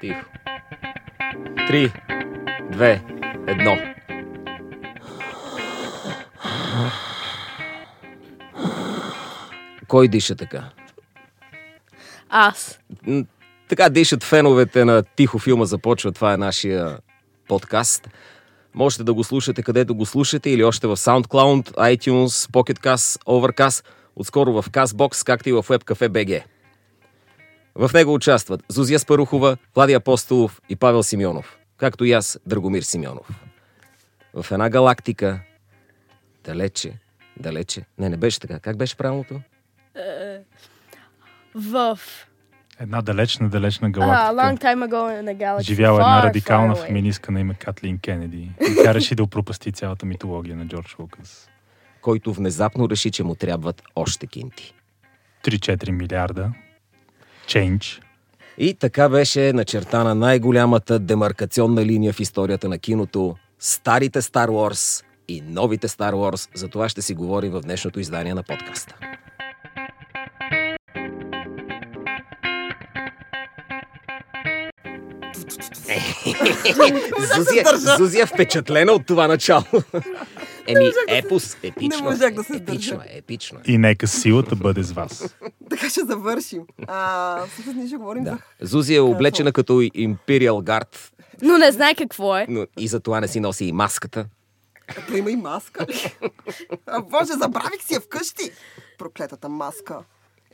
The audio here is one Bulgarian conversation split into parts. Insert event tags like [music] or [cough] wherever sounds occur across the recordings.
Тихо. Три, две, едно. Кой диша така? Аз. Така дишат феновете на Тихо филма започва. Това е нашия подкаст. Можете да го слушате където го слушате или още в SoundCloud, iTunes, Pocket Cast, Overcast, отскоро в CastBox, както и в WebCafe BG. В него участват Зузия Спарухова, Влади Апостолов и Павел Симеонов, както и аз, Драгомир Симеонов. В една галактика, далече, далече, не, не беше така, как беше правилното? В... Една далечна, далечна А, галактика. long time ago in a galaxy Живяла far, една радикална феминистка на име Катлин Кенеди. И тя реши да опропасти цялата митология на Джордж Лукас. който внезапно реши, че му трябват още кинти. 3-4 милиарда. Change. И така беше начертана най-голямата демаркационна линия в историята на киното старите Star Wars и новите Star Wars. За това ще си говорим в днешното издание на подкаста. Зузия, Зузия е впечатлена от това начало. Еми, епос, епично. Не можах да се епично, е, епично. е. И нека силата бъде с вас. Така ще завършим. А, всъщност ние ще говорим Да. за... Зузия е облечена като Imperial Guard, Но не знае какво е. но и за това не си носи и маската. Та има и маска. а, боже, забравих си я вкъщи. Проклетата маска.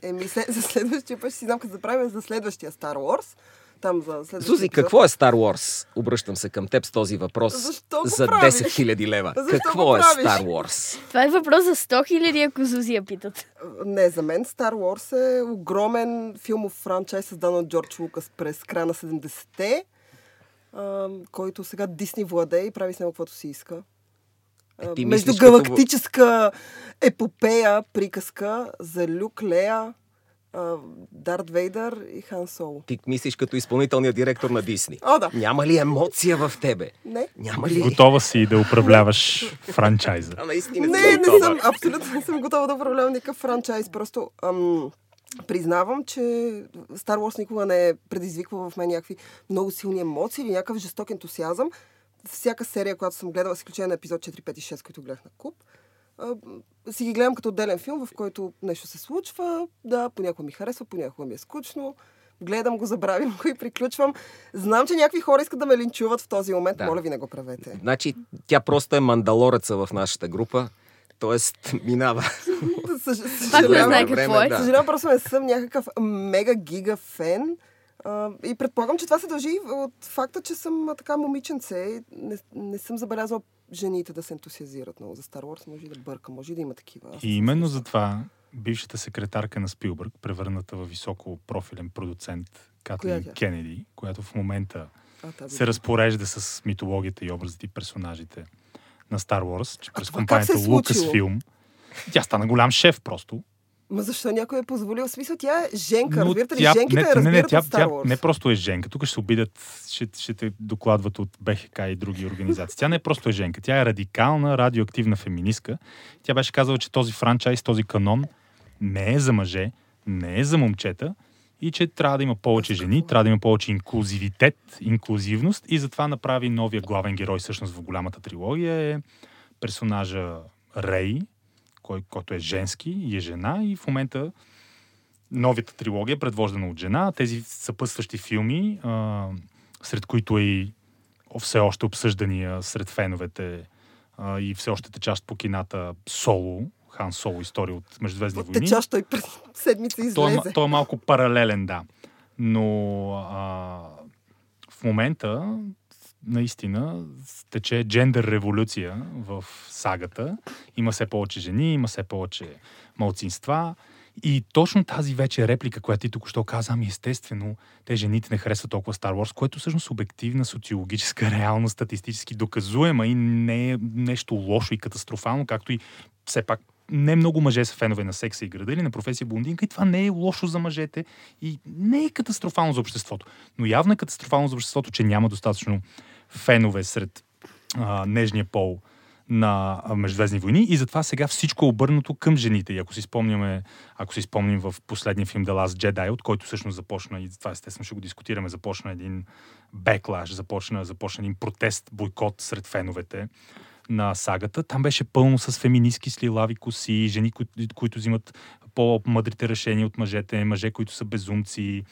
Еми, за следващия път ще си знам като забравим за следващия Star Wars. Там за следващия Зузи, епизод. какво е Star Wars? Обръщам се към теб с този въпрос Защо го за правиш? 10 000 лева. Защо какво е? Star Wars? Това е въпрос за 100 хиляди, ако Зузия питат. Не, за мен Star Wars е огромен филмов франчайз, създан от Джордж Лукас през края на 70-те, а, който сега Дисни владее и прави с него каквото си иска. Е, Междугалактическа епопея, приказка за Люк, Лея, Дарт Вейдър и Хан Соло. Ти мислиш като изпълнителният директор на Дисни. О, да. Няма ли емоция в тебе? Не. Няма ли? Готова си да управляваш франчайза. А, наистина Не, си не готова. съм, абсолютно не съм готова да управлявам никакъв франчайз. Просто ам, признавам, че Star Wars никога не е предизвиквал в мен някакви много силни емоции или някакъв жесток ентусиазъм. Всяка серия, която съм гледала, с изключение на епизод 4, 5 и 6, които гледах на куп, а, си ги гледам като отделен филм, в който нещо се случва. Да, понякога ми харесва, понякога ми е скучно. Гледам го, забравям го и приключвам. Знам, че някакви хора искат да ме линчуват в този момент. Да. Моля ви, не го правете. Значи, тя просто е мандалореца в нашата група. Тоест, минава. [laughs] Пак не съжалявам. знае Време, какво е. да. Съжалявам, просто не съм някакъв мега гига фен. И предполагам, че това се дължи от факта, че съм така момиченце. Не, не съм забелязала жените да се ентусиазират много за Star Wars. Може и да бърка, може и да има такива. Аз И именно за това бившата секретарка на Спилбърг, превърната в високо профилен продуцент Катлин? Кенеди, която в момента А, се разпорежда с митологията и образите и персонажите на Стар Wars, че през се компанията е случило? Lucasfilm тя стана голям шеф просто. Ма защо някой е позволил? Смисъл, тя е женка. Но Разбирате ли? тя, Женките не, я не, разбират не, тя, от Star тя Wars. не просто е женка. Тук ще се обидят, ще, ще те докладват от БХК и други организации. Тя не е просто е женка. Тя е радикална, радиоактивна феминистка. Тя беше казала, че този франчайз, този канон не е за мъже, не е за момчета и че трябва да има повече жени, трябва да има повече инклюзивитет, инклюзивност и затова направи новия главен герой всъщност в голямата трилогия е персонажа Рей, кой, който е женски и е жена и в момента новата трилогия е предвождана от жена. Тези съпътстващи филми, а, сред които е и все още обсъждания сред феновете а, и все още течащ по кината Соло, Хан Соло, история от Междузвездни войни. Течаш той през седмица Той е, излезе. той е малко паралелен, да. Но а, в момента наистина тече джендър революция в сагата. Има все повече жени, има все повече малцинства. И точно тази вече реплика, която ти тук що каза, ами естествено, те жените не харесват толкова Star Wars, което всъщност е обективна, социологическа [laughs] реалност, статистически доказуема и не е нещо лошо и катастрофално, както и все пак не много мъже са фенове на секса и града или на професия блондинка и това не е лошо за мъжете и не е катастрофално за обществото. Но явно е катастрофално за обществото, че няма достатъчно фенове сред а, нежния пол на Междузвездни войни и затова сега всичко е обърнато към жените. И ако си спомняме, ако си спомним в последния филм The Last Jedi, от който всъщност започна, и това естествено ще го дискутираме, започна един беклаш, започна, започна един протест, бойкот сред феновете на сагата. Там беше пълно с феминистки с лилави коси, жени, които, които взимат по-мъдрите решения от мъжете, мъже, които са безумци,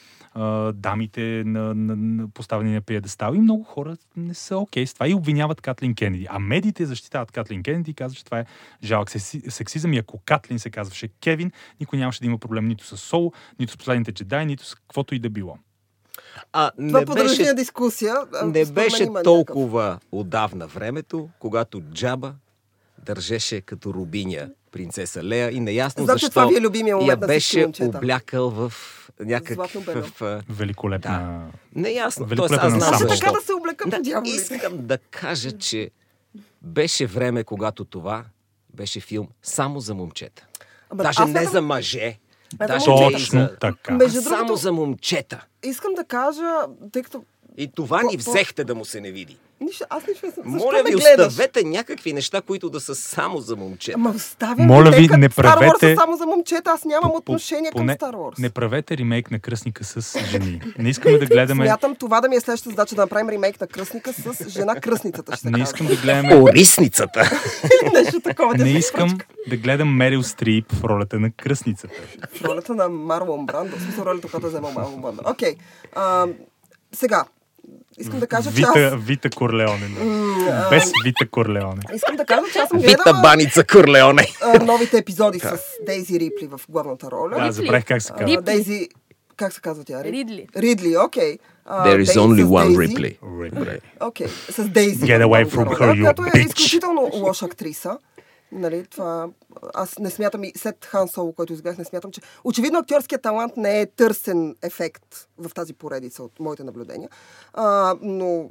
дамите на, на, на поставени на пиедестал и много хора не са окей с това и обвиняват Катлин Кенеди. А медиите защитават Катлин Кенеди и казват, че това е жалък секси- сексизъм и ако Катлин се казваше Кевин, никой нямаше да има проблем нито с Сол, нито с последните джедай, нито с каквото и да било. А, Това не продължи беше, дискусия. а, не беше толкова отдавна времето, когато Джаба държеше като рубиня принцеса Лея и неясно Знам, че защо това ви е любимия момент я беше облякал в някакъв... а, Великолепна. Неясно. Великолепен Тоест, аз знам защо. така да се облека Да, по дяволите. искам да кажа, че беше време, когато това беше филм само за момчета. Ама Даже не смятам- за мъже. А, за Даже момчета. не и Точно за... така. Между а само другото- за момчета. Искам да кажа, тъй като... И това По- ни по- взехте да му се не види. Нищо, аз нищо не съм. Моля ви, оставете някакви неща, които да са само за момчета. Ама оставям Моля ви, нека не Star Wars правете- само за момчета, аз нямам По- по- отношение към Star Wars. Не правете ремейк на Кръстника с жени. Не искаме да [laughs] гледаме... Смятам това да ми е следващата задача да направим ремейк на Кръстника с жена Кръстницата, ще Не искам да гледаме... Орисницата! [laughs] Нещо такова. Не да искам да гледам Мерил Стрип в ролята на кръстницата. В ролята на Марлон Брандо. В смисъл ролята, която е вземал Марлон Брандо. Окей. Сега, искам да кажа, че Вита, аз... Вита Корлеоне. Без Вита Корлеоне. Искам да кажа, че аз съм Вита гледала баница Корлеоне. новите епизоди с Дейзи Рипли в главната роля. Да, забравих как се казва. Дейзи... Как се казва тя? Ридли. Ридли, окей. There is Дейзи only с one. Ripley. Окей, с Дейзи. Get away from her, you Която е изключително лоша актриса. Нали, това, аз не смятам и след Хан Соло, който изгледах, не смятам, че очевидно актьорският талант не е търсен ефект в тази поредица от моите наблюдения. А, но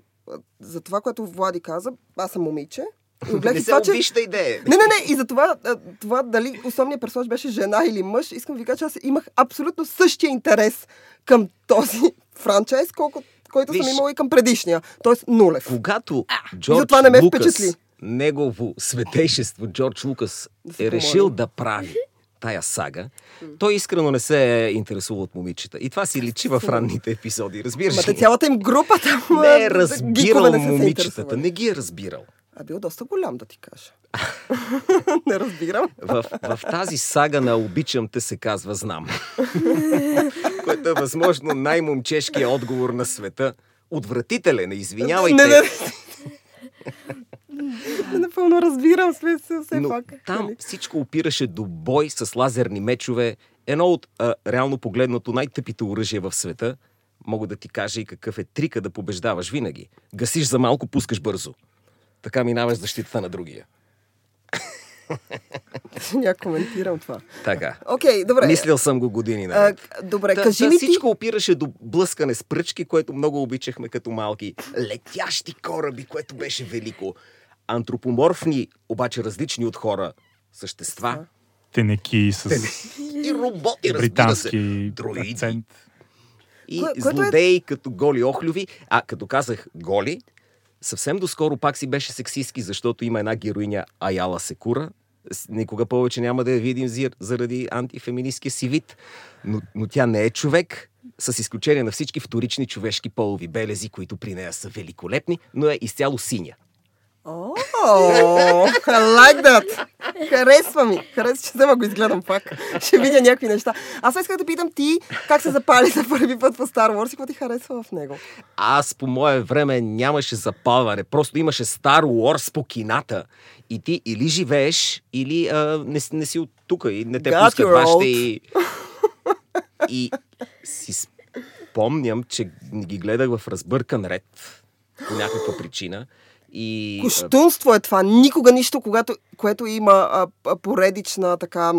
за това, което Влади каза, аз съм момиче. И [laughs] Не и се това, че... идея. Не, не, не, и за това, това дали основният персонаж беше жена или мъж, искам да ви кажа, че аз имах абсолютно същия интерес към този [laughs] франчайз, колко, който съм Виж. имала и към предишния. Тоест нулев. Когато И Джордж затова не ме Лукас, впечатли. Негово светейшество Джордж Лукас е решил да прави тая сага, той искрено не се е интересувал от момичета. И това си личи в ранните епизоди. Разбираш ли? цялата им група там. Не е разбирал не момичетата. Не ги е разбирал. А бил доста голям, да ти кажа. [laughs] не разбирам. В, в тази сага на Обичам те се казва Знам. [laughs] Което е възможно най-момчешкият отговор на света. Отвратителен, извинявайте. Не, не, не. [laughs] Напълно разбирам, смисъл, все Но пак. там нали? всичко опираше до бой с лазерни мечове. Едно от а, реално погледнато най-тъпите оръжия в света. Мога да ти кажа и какъв е трика да побеждаваш винаги. Гасиш за малко, пускаш бързо. Така минаваш защитата на другия. [laughs] Няма коментирам това. Така. Окей, добре. Мислил съм го години А, добре, Та, кажи та ми ти. всичко опираше до блъскане с пръчки, което много обичахме като малки. Летящи кораби, което беше велико. Антропоморфни, обаче различни от хора същества. Тенеки с И роботи, разбира британски се. Акцент. И Кое- е- злодеи като голи охлюви. А като казах голи, съвсем доскоро пак си беше сексистски, защото има една героиня Аяла Секура. Никога повече няма да я видим зир- заради антифеминистския си вид. Но, но тя не е човек, с изключение на всички вторични човешки полови белези, които при нея са великолепни, но е изцяло синя. О, I like that. Харесва ми. Харесва, че взема го изгледам пак. Ще видя някакви неща. Аз исках да питам ти как се запали за първи път в Star Wars и какво ти харесва в него. Аз по мое време нямаше запалване, просто имаше Star Wars по кината. И ти или живееш, или а, не, си- не си от тук и не те пускат вашите. И, и си спомням, че ги гледах в разбъркан ред по някаква причина. И а, Коштунство е това. Никога нищо, когато, което има а, а, поредична така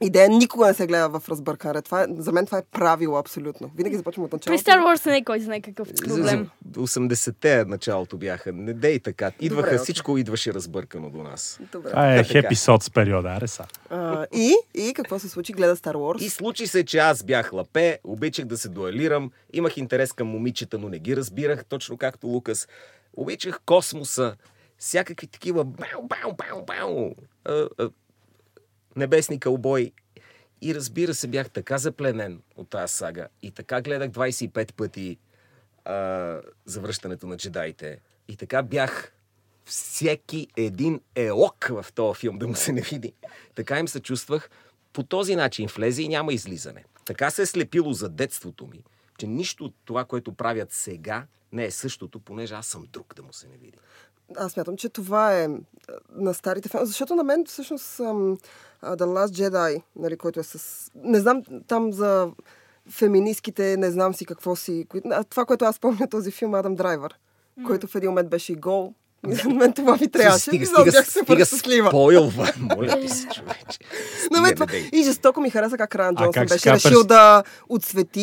идея, никога не се гледа в разбъркан ред. Това е, за мен това е правило абсолютно. Винаги започвам от При началото. Star Wars не е кой знае какъв проблем. за 80-те началото бяха. Не дей така. Идваха, Добре, окей. всичко идваше разбъркано до нас. Добре. Това е Така, така. епизод с периода, аре са. А, и, и какво се случи? Гледа Star Wars. И случи се, че аз бях лапе, обичах да се дуалирам, имах интерес към момичета, но не ги разбирах, точно както Лукас. Обичах космоса всякакви такива бау, бау, бау, бау, а, а, небесни кълбой. И разбира се, бях така запленен от тази сага. И така гледах 25 пъти а, завръщането на джедаите. И така бях всеки един елок в този филм да му се не види. Така им се чувствах. По този начин влезе и няма излизане. Така се е слепило за детството ми, че нищо от това, което правят сега, не е същото, понеже аз съм друг да му се не види. Аз смятам, че това е а, на старите филми. Защото на мен всъщност The Last Jedi, нали, който е с... Не знам там за феминистките, не знам си какво си... Това, което аз помня този филм, Адам Драйвер, който в един момент беше и гол. За мен това ми трябваше. Стига, стига, бях стига щастлива. спойлва. Моля ти се, [laughs] човече. Стига, това... бе, дей. И жестоко ми хареса как как се беше решил перс- да отсвети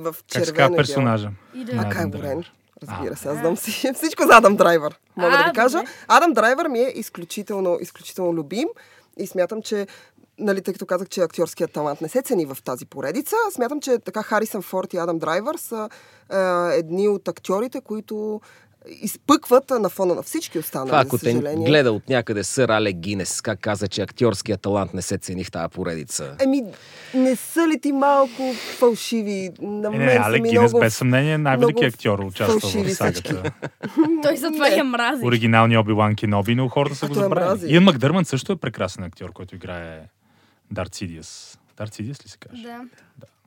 в Как червено. бяло. персонажа? А, Адам Кайло Драйвер. Рен. Разбира се, аз знам си [laughs] всичко за Адам Драйвер. Мога да ви кажа. добре. Адам Драйвер ми е изключително, изключително любим и смятам, че нали, тъй като казах, че актьорският талант не се цени в тази поредица, смятам, че така Харисън Форд и Адам Драйвер са е, едни от актьорите, които изпъкват на фона на всички останали, Това, за ако те гледа от някъде сър Алек Гинес, как каза, че актьорският талант не се цени в тази поредица. Еми, не са ли ти малко фалшиви? На Е, мен не, ми Гинес много... без съмнение е най-великият актьор, фалшиви в сагата. [laughs] Той затова Не. я мрази. Оригиналният Оби-Лан Кеноби, но хората са го забравили. Иан Макдърман също е прекрасен актьор, който играе Дарт Сидиас. Дарт Сидиас ли се каже? Да.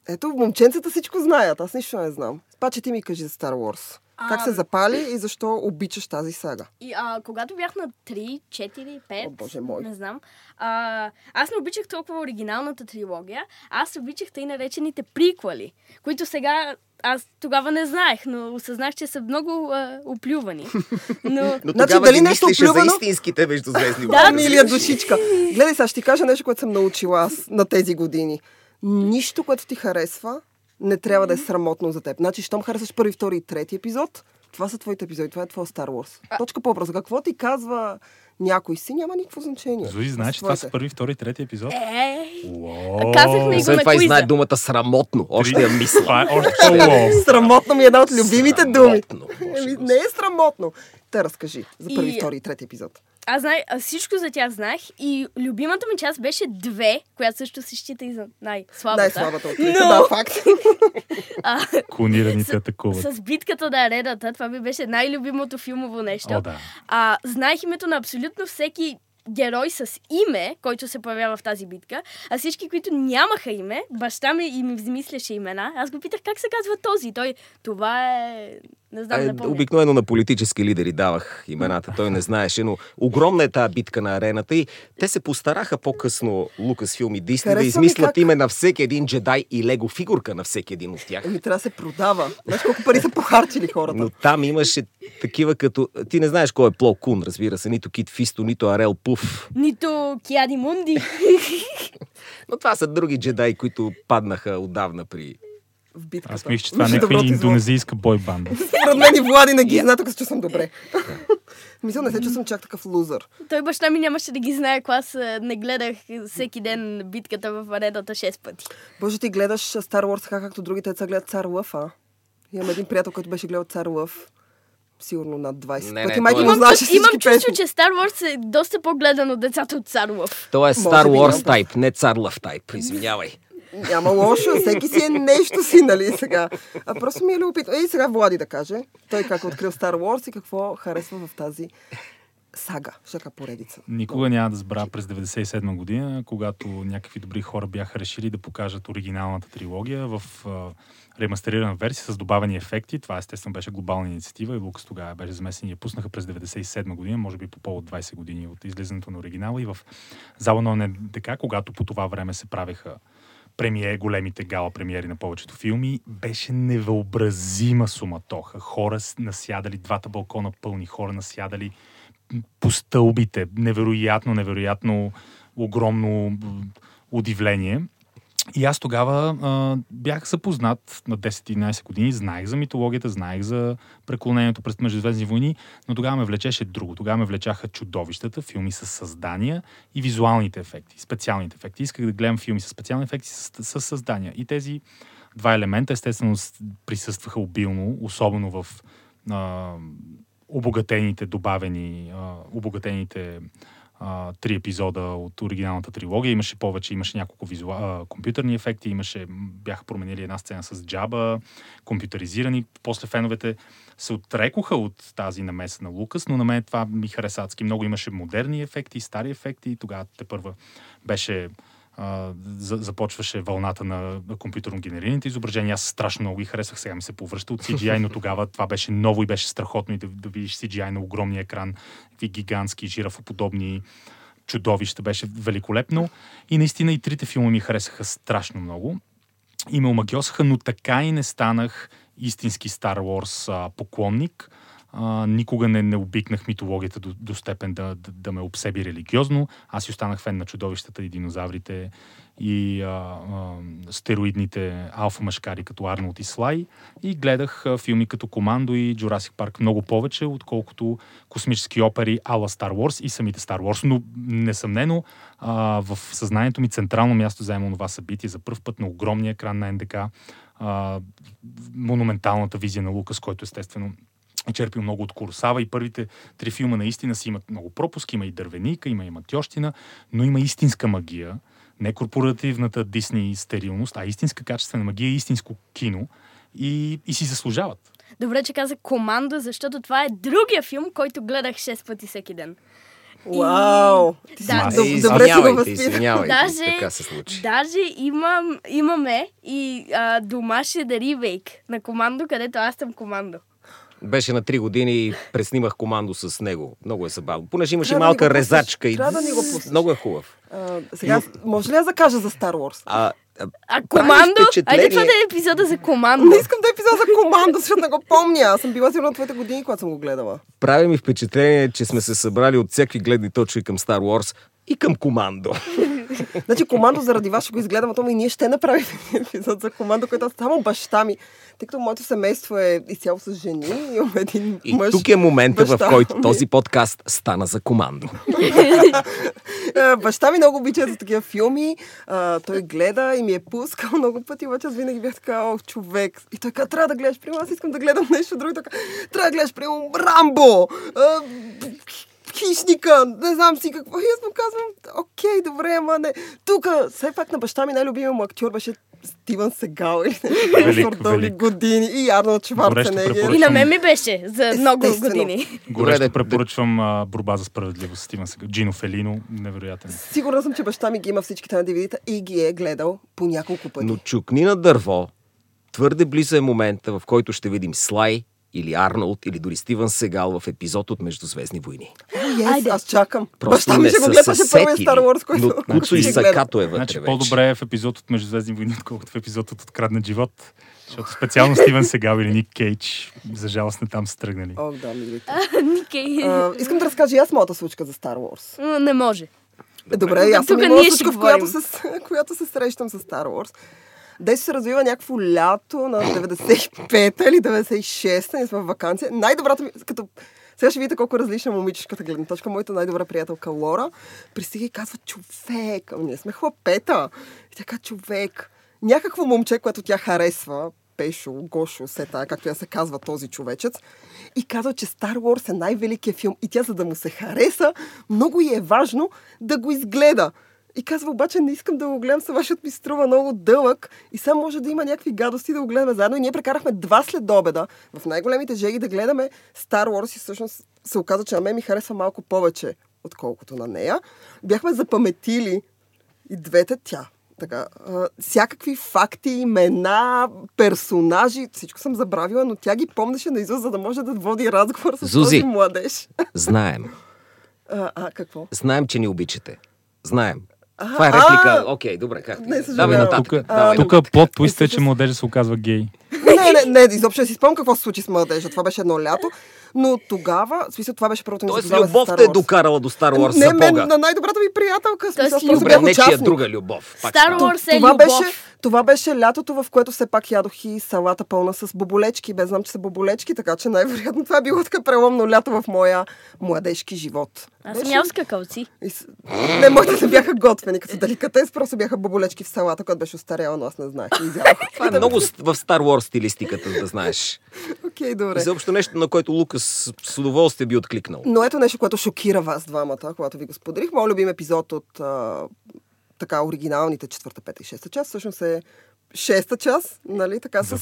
Ето, момченцата всичко знаят, аз нищо не знам. Паче ти ми кажи за Star Wars. Как се запали и защо обичаш тази сага? И а, когато бях на 3, 4, 5, О, Боже мой. не знам, а, аз не обичах толкова оригиналната трилогия, аз обичах тъй наречените приквали, които сега аз тогава не знаех, но осъзнах, че са много а, оплювани. [laughs] Но Но Значи, дали ти нещо мислеше за оплювано? истинските междузвездни [laughs] Да. Милия душичка. Гледай, сега ще ти кажа нещо, което съм научила аз на тези години. Нищо, което ти харесва, не трябва да е срамотно за теб. Значи, щом харесваш първи, втори и трети епизод, това са твоите епизоди, това е твоя Star Wars. Точка по-просто. Какво ти казва някой си, няма никакво значение. Зузи, знаеш, че това са първи, втори, трети епизод? е, казахме и го на това и знае думата срамотно. Още я мисля. Това е още. Срамотно ми е една от любимите думи. Не е срамотно. Те разкажи за първи, втори и трети епизод. Аз знае, а всичко за тях знаех и любимата ми част беше две, която също се счита и за най-слабата. Най-слабата от Но- да, факт. [laughs] А, Клонираните атакуват. с битката на арената, това ми беше най-любимото филмово нещо. О, да. А, знаех името на абсолютно всеки герой с име, който се появява в тази битка, а всички, които нямаха име, баща ми и ми измисляше имена. Аз го питах как се казва този. Той, това е... Не знам, Е, не помня. обикновено на политически лидери давах имената. Той не знаеше, но огромна е тази битка на арената и те се постараха по-късно Лукас Филм и Дисни да Харесва ми измислят как- име на всеки един джедай и лего фигурка на всеки един от тях. Еми, трябва да се продава. Знаеш колко пари са похарчили хората. Но там имаше такива като... Ти не знаеш кой е Пло Кун, разбира се, нито Кит Фисто, нито Арел Пуф. Нито Киади Мунди. [laughs] Но това са други джедаи, които паднаха отдавна при... В битката. Аз мисля, че това е някаква индонезийска бойбанда. Според мен и Влади не ги знае, тук се чувствам добре. [laughs] Мисля, не се чувствам чак такъв лузър. Той баща ми нямаше да ги знае, ако аз не гледах всеки ден битката в арената 6 пъти. Боже, ти гледаш Star Wars така, както другите деца гледат Цар Лъв, а? Имам един приятел, който беше гледал Цар Лъв. Сигурно над 20 Не, пъти. не, му е- Имам, имам чувство, че Star Wars е доста по-гледан от децата от Цар Лъв. Той е Star Wars тайп, не Цар Лъв тайп. Извинявай. Няма лошо, всеки си е нещо си, нали сега. А просто ми е любопитно. Ей, сега Влади да каже. Той как е открил Star Wars и какво харесва в тази сага, шака поредица. Никога няма да забравя през 97 година, когато някакви добри хора бяха решили да покажат оригиналната трилогия в ремастерирана версия с добавени ефекти. Това естествено беше глобална инициатива и Лукас тогава беше замесен и я пуснаха през 97 година, може би по повод 20 години от излизането на оригинала и в зала на НДК, когато по това време се правеха премие, големите гала премиери на повечето филми, беше невъобразима суматоха. Хора насядали, двата балкона пълни, хора насядали по стълбите. Невероятно, невероятно огромно удивление. И аз тогава а, бях запознат на 10-11 години, знаех за митологията, знаех за преклонението през Междузвездни войни, но тогава ме влечеше друго. Тогава ме влечаха чудовищата, филми с създания и визуалните ефекти, специалните ефекти. Исках да гледам филми с специални ефекти с, с създания. И тези два елемента естествено присъстваха обилно, особено в а, обогатените, добавени, а, обогатените а, три епизода от оригиналната трилогия. Имаше повече, имаше няколко визуа, а, компютърни ефекти, имаше, бяха променили една сцена с джаба, компютъризирани. После феновете се отрекоха от тази намеса на Лукас, но на мен това ми хареса адски много. Имаше модерни ефекти, стари ефекти. Тогава те първа беше а, за, започваше вълната на компютърно генерираните изображения. Аз страшно много ги харесах. Сега ми се повръща от CGI, но тогава това беше ново и беше страхотно и да, да видиш CGI на огромния екран, какви гигантски, жирафоподобни чудовища. Беше великолепно. И наистина и трите филма ми харесаха страшно много. И ме омагиосаха, но така и не станах истински Star Wars а, поклонник. А, никога не, не обикнах митологията до, до степен да, да, да ме обсеби религиозно. Аз си останах фен на чудовищата и динозаврите и а, а, стероидните алфа-машкари като Арнолд и Слай и гледах а, филми като Командо и Jurassic Парк много повече, отколкото космически опери ала Star Wars и самите Star Wars. Но несъмнено а, в съзнанието ми централно място заема това събитие за първ път на огромния екран на НДК а, монументалната визия на Лукас, който естествено черпил много от Куросава и първите три филма наистина си имат много пропуски, има и дървеника, има и матьощина, но има истинска магия, не корпоративната Дисни стерилност, а истинска качествена магия, истинско кино и, и си заслужават. Добре, че каза командо, защото това е другия филм, който гледах 6 пъти всеки ден. Вау! Си Да. доб- Е, добре си го извинявайте, Даже- така се случи. Даже имам, имаме и а, домашен ремейк на командо, където аз съм командо. Беше на 3 години и преснимах командо с него. Много е забавно. Понеже имаше Трябва да малка пуснеш. резачка и Трябва да ни го пуснеш. много е хубав. А, сега, може ли аз да кажа за Star Wars? А, а, А командо? Айде това да е епизода за командо. Не искам да е епизод за командо, защото не го помня. Аз съм била сигурно твоите години, когато съм го гледала. прави ми впечатление, че сме се събрали от всеки гледни точки към Star Wars и към командо. [laughs] [laughs] Значи командо заради вас ще го изгледам, а то и ние ще направим епизод за командо, който само баща ми, тъй като моето семейство е изцяло с жени, имам един И мъж. тук е момента, в който ми. този подкаст стана за командо. [laughs] Баща ми много обича за такива филми. А, той гледа и ми е пускал много пъти, обаче аз винаги бях така, о, човек. И той каза, трябва да гледаш, примерно, аз искам да гледам нещо друго. Трябва да гледаш, примерно, Рамбо, а, хищника, не знам си какво. И аз му казвам, окей, добре, ама не. Тук, все пак на баща ми най-любимия му актьор беше Стивън Сегал [laughs] или Велик, години. И Арнолд Шварценегер. И на мен ми беше за много Естествено. години. Горещо да- препоръчвам а, борба за справедливост. Стивен сега. Джино Фелино, невероятен. Сигурна съм, че баща ми ги има всичките на DVD-та и ги е гледал по няколко пъти. Но чукни на дърво, твърде близо е момента, в който ще видим Слай или Арнолд или дори Стивън Сегал в епизод от Междузвездни войни. О, yes, Айде. аз чакам. Просто Баща ми ще го са гледа, се ще първия Star Wars, който но Куцо и. Сакато е вътре Значи вече. по-добре е в епизод от Междузвездни войни, отколкото в епизод от Откраднат живот. Защото специално Стивен Сегал или Ник Кейдж, за жалост не там са тръгнали. О, да, милите. Искам да разкажа и аз моята случка за Star Wars. М, Не може. Е, Добре, аз съм имала случка, в която се, която се срещам с Star Wars. Действо се развива някакво лято на 95-та или 96-та, ние сме в вакансия. Най-добрата ми, като сега ще видите колко е различна момичешката гледна точка. Моята най-добра приятелка Лора пристига и казва, човек, ами ние сме хлапета. И казва, човек, някакво момче, което тя харесва, Пешо, Гошо, се тая, както я се казва този човечец, и казва, че Star Wars е най-великият филм и тя, за да му се хареса, много и е важно да го изгледа. И казва, обаче не искам да го гледам сама, защото ми струва много дълъг и само може да има някакви гадости да го гледаме заедно. И ние прекарахме два след обеда в най-големите жеги да гледаме Star Wars и всъщност се оказа, че на мен ми харесва малко повече, отколкото на нея. Бяхме запаметили и двете тя. Така, а, всякакви факти, имена, персонажи, всичко съм забравила, но тя ги помнеше наизуст, за да може да води разговор с Зузи. този младеж. Знаем. [laughs] А, а какво? Знаем, че ни обичате. Знаем. А, Това е реплика. Окей, добре, как? Не, Давай нататък. Тук, Давай тук нататък. плод твист е, че младежа се оказва гей. Не, не, не, изобщо не си спомням какво се случи с младежа. Това беше едно лято. Но тогава, в смисъл, това беше първото ни Тоест любовта е докарала до Star Wars Не, мен, на най-добрата ми приятелка. Смисъл, Тоест бях не чия участник. друга любов. Ще- Wars е Това любов. беше, Това беше лятото, в което все пак ядох и салата пълна с боболечки. Без знам, че са боболечки, така че най-вероятно това е било така преломно лято в моя младежки живот. Аз съм ял с какаоци. И. Не, моите не бяха готвени като деликатес, просто бяха боболечки в салата, която беше остаряла, но аз не знаех. [laughs] Това е много в Star Wars стилистиката, да знаеш. [laughs] Окей, добре. Изобщо нещо, на което Лукас с удоволствие би откликнал. Но ето нещо, което шокира вас двамата, когато ви го споделих. Моят любим епизод от така оригиналните четвърта, пета и шеста част, всъщност е шеста част, нали, така с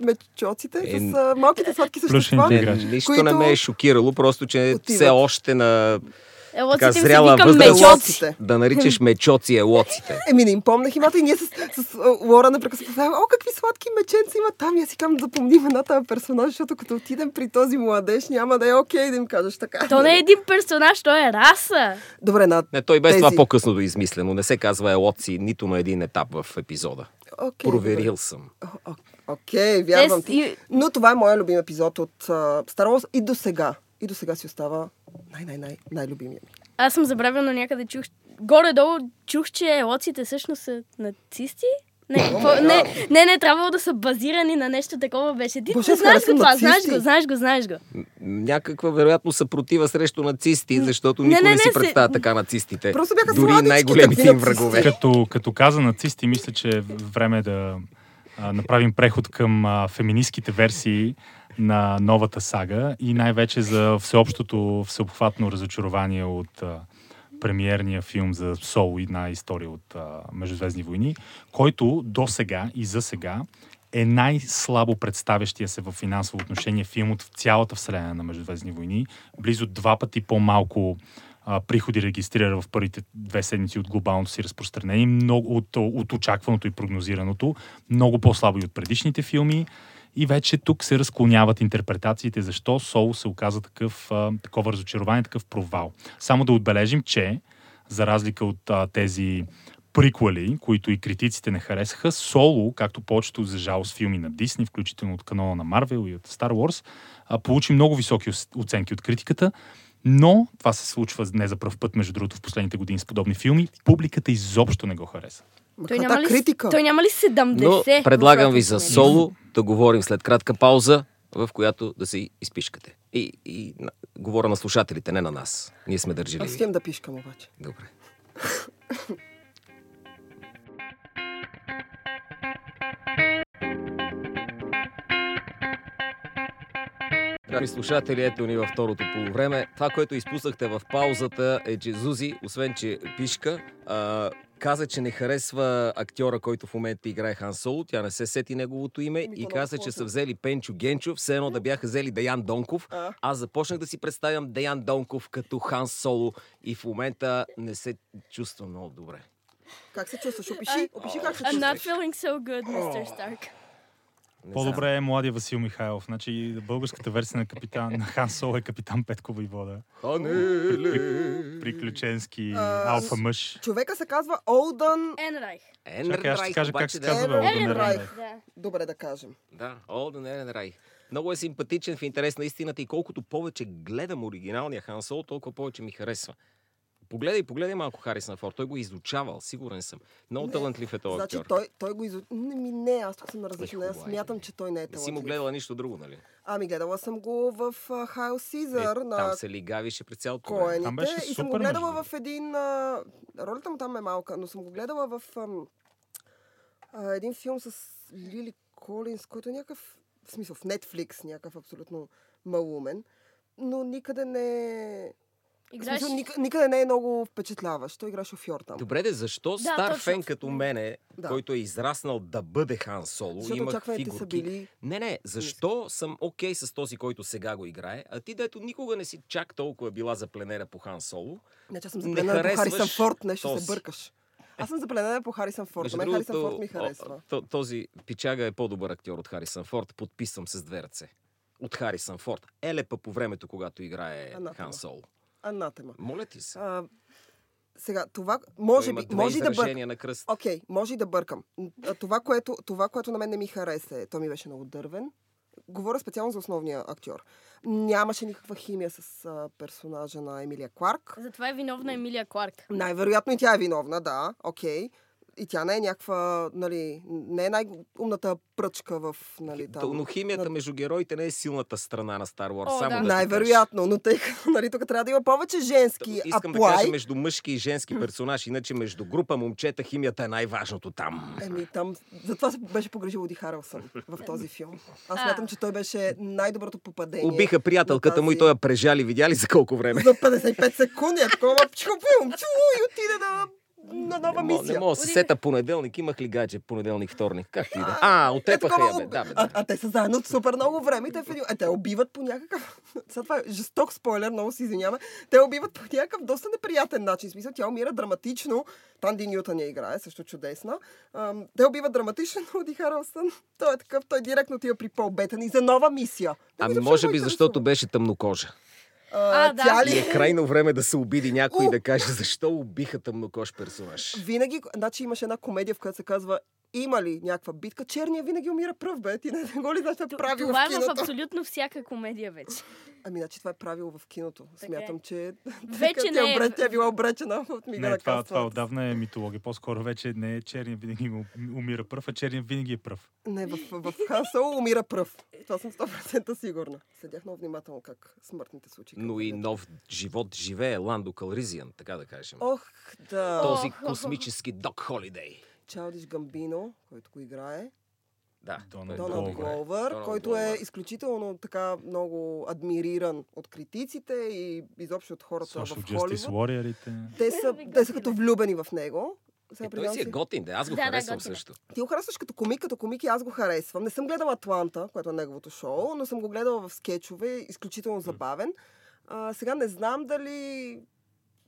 мечоците, Е, с а, малките сладки същества. Нищо които не ме е шокирало, просто че отиват. все още на така ми се зряла викам възраст да наричаш мечоци елоците. Еми, не им помнях имата и ние с, с, а, Лора непрекъснато о, какви сладки меченца има там. И аз си казвам, запомним една тази персонаж, защото като отидем при този младеж, няма да е окей да им кажеш така. То не е един персонаж, то е раса. Добре, на Не, той без тези... това по-късно да измислено. Не се казва елоци нито на един етап в епизода. Окей, Проверил съм. О, о, Окей, вярвам Те с- ти. Но това е моя любим епизод от uh, Star Wars и до сега. И до сега си остава най-най-най най-любимия ми. Аз съм забравила някъде чух... Горе-долу чух, че елоците всъщност са нацисти. Не, какво- не, не, не, трябвало да са базирани на нещо такова беше. Ти Боже, знаеш го това, знаеш го, знаеш го, знаеш го. Някаква вероятно съпротива срещу нацисти, защото Не, никой не, не, не, си се- представя така нацистите. Просто бяха Дори най-големите им врагове. Като, като каза нацисти, мисля, че е време да а, направим преход към а, феминистските версии на новата сага и най-вече за всеобщото всеобхватно разочарование от а, премиерния филм за Соло, една история от а, Междузвездни войни, който до сега и за сега е най-слабо представящия се в финансово отношение филм от цялата вселена на Междузвездни войни. Близо два пъти по-малко а, приходи регистрира в първите две седмици от глобалното си разпространение, много от, от очакваното и прогнозираното, много по-слабо и от предишните филми. И вече тук се разклоняват интерпретациите защо Соло се оказа такъв, такова разочарование, такъв провал. Само да отбележим, че за разлика от а, тези приквели, които и критиците не харесаха, Соло, както повечето за жалост филми на Дисни, включително от канона на Марвел и от Star Wars, а, получи много високи оценки от критиката, но това се случва не за пръв път, между другото, в последните години с подобни филми. Публиката изобщо не го хареса. Той каква няма, ли, критика? той няма ли 70? Но предлагам ви за соло да говорим след кратка пауза, в която да се изпишкате. И, и на, говоря на слушателите, не на нас. Ние сме Аз държили. искам да пишкам обаче. Добре. Драги слушатели, ето ни във второто полувреме. Това, което изпуснахте в паузата е, че Зузи, освен че пишка, а, каза, че не харесва актьора, който в момента играе Хан Соло. Тя не се сети неговото име Еми, то и каза, че са взели Пенчо Генчов, все едно да бяха взели Деян Донков. А? Аз започнах да си представям Деян Донков като Хан Соло и в момента не се чувствам много добре. Как се чувстваш? Опиши, опиши как се I'm not чувстваш. feeling so good, Mr. Stark. Не По-добре е младия Васил Михайлов. Значи българската версия на капитан на Хан Соло е капитан Петко Войвода. Ханеле. Приключенски А, алфа мъж. Човека се казва Олдън... Енрайх. Чакай, аз ще кажа как се да- казва, бе, Ерен Олден Райх. Ерен. Да. Добре да кажем. Да, Олден Ерен Рай. Много е симпатичен в интерес на истината и колкото повече гледам оригиналния Хан Соло, толкова повече ми харесва. Погледай, погледай малко Харисън Форд. Той го е изучавал, сигурен съм. Много Не, талантлив е този Значи актьор. той, той го изу... Не, ми не, аз тук съм на различна. Аз смятам, че той не е Не си му талантлив. гледала нищо друго, нали? Ами гледала съм го в Хайл Сизър Е, на Там се лигавише през цялото време. Там беше и съм го супер, гледала в един... А... Ролята му там е малка, но съм го гледала в ам... а, един филм с Лили Колинс, който е някакъв... В смисъл, в Netflix, някакъв абсолютно малумен. Но никъде не... Играеш... смисъл, ник... никъде не е много впечатляващ. Той игра шофьор там. Добре, де, защо Да, стар точно. фен като мене, Да. който е израснал да бъде Хан Соло, Защото имах фигурки. са били... Не, не, защо съм окей с този, който сега го играе, а ти, дето никога не си чак толкова била запленена по Хан Соло, Не, че аз съм Не запленена по Харисън Форд, нещо този. се бъркаш. Аз съм запленена по Харисън Форд. Мен Харисън Форд ми харесва. то- този пичага е по-добър актьор от Харисън Форд. Подписвам с две ръце. От Харисън Форд. Елепа по времето, когато играе Анатема. Хан Соло. Анатема. Моля ти се. А, сега, това може би, може да бъркам. на кръст. Окей, може и да бъркам. Това което, това, което на мен не ми хареса е, той ми беше много дървен. Говоря специално за основния актьор. Нямаше никаква химия с а, персонажа на Емилия Кларк. Затова е виновна Емилия Кларк. Най-вероятно и тя е виновна, да, окей. И тя не е някаква, нали, не е най-умната пръчка в, нали, там. Но химията на- между героите не е силната страна на Star Wars. О, само да. да Най-вероятно, но тъй като, [laughs] нали, тук трябва да има повече женски. Искам да аплай. кажа между мъжки и женски персонаж, иначе между група момчета химията е най-важното там. Еми, там, затова се беше погрежил Оди Харелсън в този филм. Аз смятам, че той беше най-доброто попадение. Убиха приятелката на му и тази- той я прежали. Видя ли за колко време? За 55 секунди, е такова и отиде на, на нова мисия. не мога да се сета понеделник. Имах ли гадже понеделник, вторник? Как ти да? А, отепаха я, бе. Да, бе, а, да. а, те са заедно от супер много време и те, е, те убиват по някакъв... Сега това е жесток спойлер, много се извиняваме. Те убиват по някакъв доста неприятен начин. В смисъл, тя умира драматично. Танди Нютън я играе, също чудесна. Ам, те убиват драматично [laughs] Оди Харелсън. Той е такъв, той директно отива при Пол Бетани за нова мисия. Ами може би защото беше тъмнокожа. А, А, да. тя И ли? е крайно време да се обиди някой и да каже защо убиха тъмнокож персонаж. Винаги, значи имаше една комедия, в която се казва има ли някаква битка, черния винаги умира пръв, бе. Ти не, не го ли знаеш, това е правило Това в е в киното? абсолютно всяка комедия вече. Ами, значи това е правило в киното. Така е. Смятам, че Вече не е. обре- тя е била обречена [laughs] от Мига Не, на това, това отдавна е митология. По-скоро вече не е черния винаги умира пръв, а черния винаги е пръв. Не, в, в Хан Соло умира пръв. Това съм 100% сигурна. Следях много внимателно как смъртните случаи. Но и нов живот живее Ландо Калризиан, така да кажем. Ох, да. Този космически Док Холидей. Чалдиш Гамбино, който го играе. Да, Доналд е Доналд който е Гловър. изключително така много адмириран от критиците и изобщо от хората Social в Justice Холивуд. Те са, те са като влюбени в него. Сега Е, той си е готин, да. Аз го Да, да, харесвам е. също. Ти го харесваш като комик, като комик и аз го харесвам. Не съм гледала Атланта, което е неговото шоу, но съм го гледала в скетчове, изключително забавен. А, сега не знам дали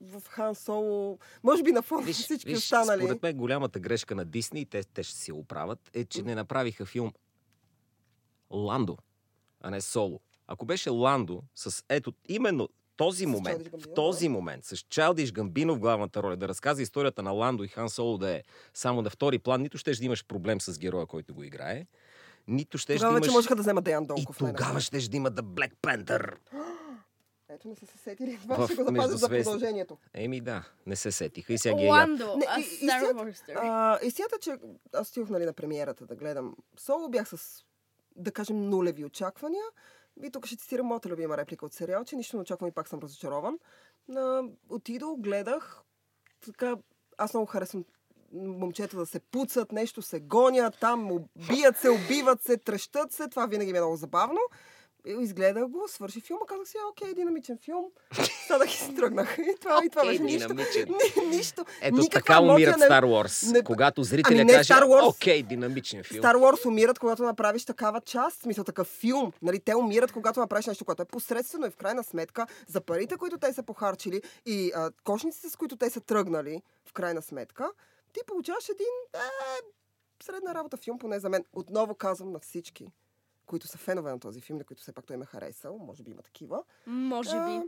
в Хан Соло, може би на фона на Виж, всички виж останали. според мен голямата грешка на Дисни, те, те ще си оправят, е, че не направиха филм Ландо, а не Соло. Ако беше Ландо с ето именно този момент, в този момент, с Чалдиш Гамбино в главната роля, да разказа историята на Ландо и Хан Соло да е само на втори план, нито ще да имаш проблем с героя, който го играе, нито ще да Тогава имаш... вече можеха да вземат Деян И Донков. най-накрая. тогава ще да има The Black Panther. [gasps] Ето не са се сетили. Това В ще го запазят за продължението. Еми да, не се сетиха и сега ги е. Ландо, Не, и- и Star след- Wars Story. А, истината, че аз стих нали, на премиерата да гледам Соло, бях с, да кажем, нулеви очаквания. И тук ще цитирам моята любима реплика от сериал, че нищо не очаквам и пак съм разочарован. А, отидох, гледах, така, аз много харесвам момчета да се пуцат, нещо се гонят, там убият се, убиват се, трещат се. Това винаги ми е много забавно. Изгледах го, свърши филма, казах си, окей, динамичен филм. Станах и си тръгнах. И това, и това беше нищо. [laughs] Ни, нищо. Ето така умират не- Star Wars. не- Когато зрителя Ами каже, окей, динамичен филм. Star Wars умират, когато направиш такава част, смисъл такъв филм. Нали, те умират, когато направиш нещо, което е посредствено и в крайна сметка за парите, които те са похарчили и а, кошниците, с които те са тръгнали, в крайна сметка, ти получаваш един е, средна работа филм, поне за мен. Отново казвам на всички, които са фенове на този филм, на които все пак той ме харесал, може би има такива. Може би. А,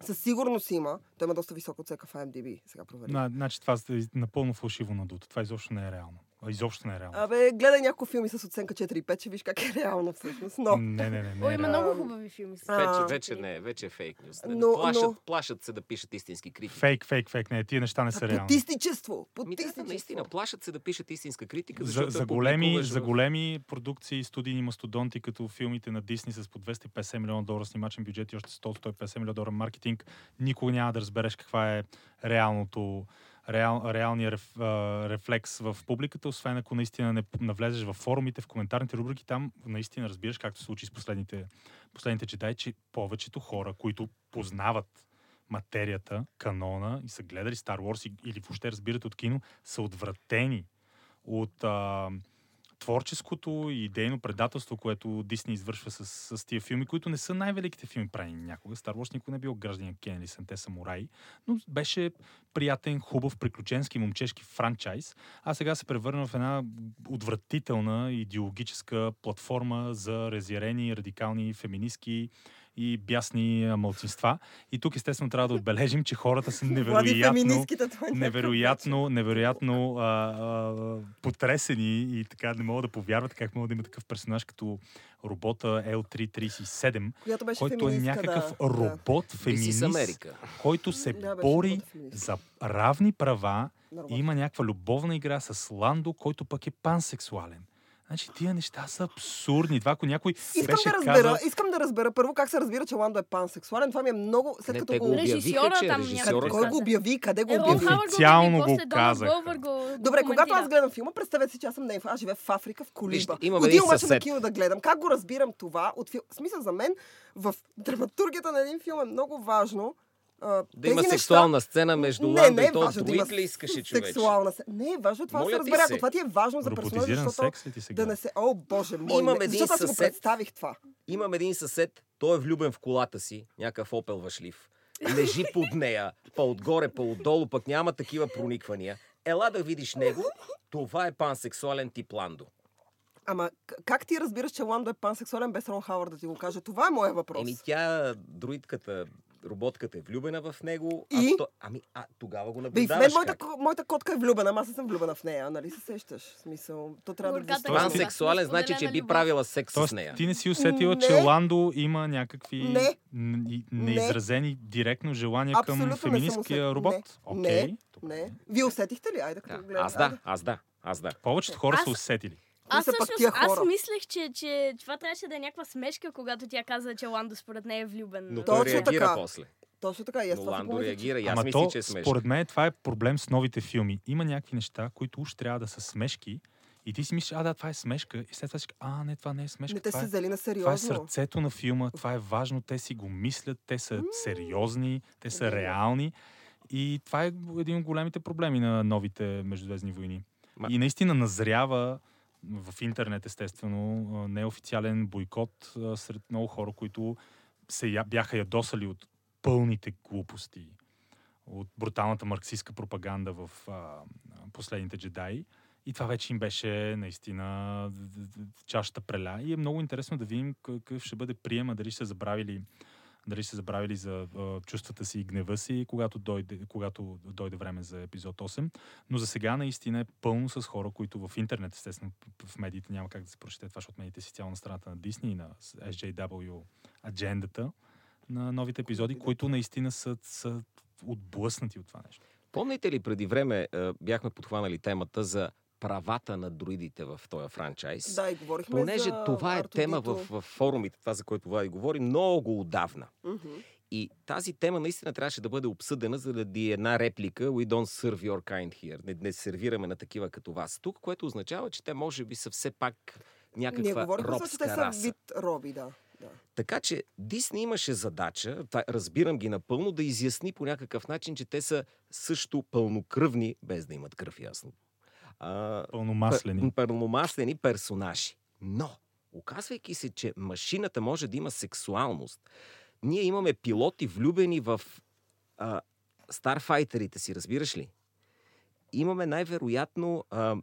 със сигурност има. Той има доста висока оценка в IMDb. Сега проверих. На, значи това е напълно фалшиво надуто. Това изобщо не е реално. Изобщо не е реално. Абе, гледай няколко филми с оценка 4-5, че виж как е реално всъщност. Но, Не, не, не. не О, е има много хубави филми. с- Вече, вече не, вече е фейк нюз. Но- плашат, но- плашат се да пишат истински критики. Фейк, фейк, фейк. Не, тия неща не са реални. Потисничество! Ми да, Потисничество! наистина, плашат се да пишат истинска критика, За, защото за, големи, за големи продукции, студийни мастодонти, като филмите на Дисни с по 250 милиона долара снимачен бюджет и още 100-150 милиона долара маркетинг, никога няма да разбереш каква е реалното, реал, реалния реф, рефлекс в публиката, освен ако наистина не навлезеш в форумите, в коментарните рубрики, там наистина разбираш, както се случи с последните, последните джедаи, че повечето хора, които познават материята, канона и са гледали Star Wars и- или въобще разбират от кино, са отвратени от а, творческото и идейно предателство, което Дисни извършва с, с тия филми, които не са най-великите филми правени някога. Star Wars никога не е бил гражданин Кен или Сенте самураи, но беше приятен, хубав, приключенски, момчешки франчайз, а сега се превърна в една отвратителна идеологическа платформа за разярени, радикални, феминистки и бясни а, мълцинства. И тук естествено трябва да отбележим, че хората са [laughs] невероятно, невероятно, невероятно а, а, потресени и така не могат да повярват как мога да има такъв персонаж като робота L337, Която беше който е някакъв да. робот, феминист, който се Да, бори за равни права и има някаква любовна игра с Ландо, който пък е пансексуален. Значи тия неща са абсурдни. Това, ако някой Искам беше да разбера, казал... искам да разбера първо как се разбира, че Ландо е пансексуален. Това ми е много... След Не, като го... обявиха, Режисьора че там режисьора... Кой го обяви? Къде го Е, обяви? Хауърд Официално го го Добре, когато аз гледам филма, представете си, че аз съм не аз живея в Африка, в колиба. Отивам обаче на кино да гледам. Как го разбирам това? От фил... Смисъл за мен, в драматургията на един филм е много важно а, Да има тези сексуална сцена между не, Ландо не е и то важно да ли искаше човек? Сексуална се... Не е важно това да Моля се разбере. Ако това ти е важно за персонажа, защото секс ли ти сега? да не се... О, боже мой, Имам не. един защото аз го съсед. представих това. Имам един съсед, той е влюбен в колата си, някакъв опел въшлив. Лежи под нея, по-отгоре, по-отдолу, пък няма такива прониквания. Ела да видиш него, това е пансексуален тип Ландо. Ама как ти разбираш, че Ландо е пансексуален без Рон Хауърд да ти го каже? Това е моя въпрос. Еми тя, друидката, роботката е влюбена в него. И? А то, ами, а тогава го Бе, наблюдаваш мен моята, как. моята котка е влюбена, ама аз не съм влюбена в нея, нали се сещаш? В смисъл, то трябва да Горката го няма. Пансексуален значи, че би правила секс с Тоест, нея. ти не си усетила, Не. че Ландо има някакви Не. неизразени директно желания към Абсолютно не съм феминисткия усетила. робот? Не, Окей. не. Вие усетихте ли? Айде, Да. Аз да, аз да, аз да. Повечето хора Аз- са усетили. Аз всъщност, аз мислех, че, че това трябваше да е някаква смешка, когато тя каза, че Ландо според нея е влюбен. Но той реагира така. после. Точно така, и аз Но това Ландо реагира и аз Ама то, че е смешно. според мен, това е проблем с новите филми. Има някакви неща, които уж трябва да са смешки и ти си мислиш, а да, това е смешка. И след това си, а не, това не е смешка. Не, те това, си е, взели на това е сериозно. сърцето на филма, това е важно, те си го мислят, те са сериозни, те са реални. И това е един от големите проблеми на новите Междузвездни войни. И наистина назрява в интернет, естествено, неофициален бойкот а, сред много хора, които се бяха ядосали от пълните глупости, от бруталната марксистска пропаганда в последните джедаи. И това вече им беше наистина чашата преля. И е много интересно да видим какъв ще бъде приема, дали ще са забравили дали ще са забравили за а, чувствата си и гнева си, когато дойде, когато дойде време за епизод 8. Но за сега наистина е пълно с хора, които в интернет, естествено, в медиите няма как да се прочете това, защото медиите си цяло на страната на Disney и на SJW аджендата на новите епизоди, които наистина са, са отблъснати от това нещо. Помните ли преди време бяхме подхванали темата за правата на друидите в този франчайз? Да, и говорихме Понеже за това е R2D2. тема в, в форумите, това за което Влади говори, много отдавна. И тази тема наистина трябваше да бъде обсъдена, за да ди една реплика We don't serve your kind here. Не, не сервираме на такива като вас тук, което означава, че те може би са все пак някаква говорихме за, че те робска са вид роби, да. да. Така че Дисни имаше задача, разбирам ги напълно, да изясни по някакъв начин, че те са също пълнокръвни, без да имат кръв, ясно. А, Пълномаслени. пълномаслени персонажи. Но, оказвайки се, че машината може да има сексуалност, ние имаме пилоти влюбени в а, старфайтерите си, разбираш ли? Имаме най-вероятно... А,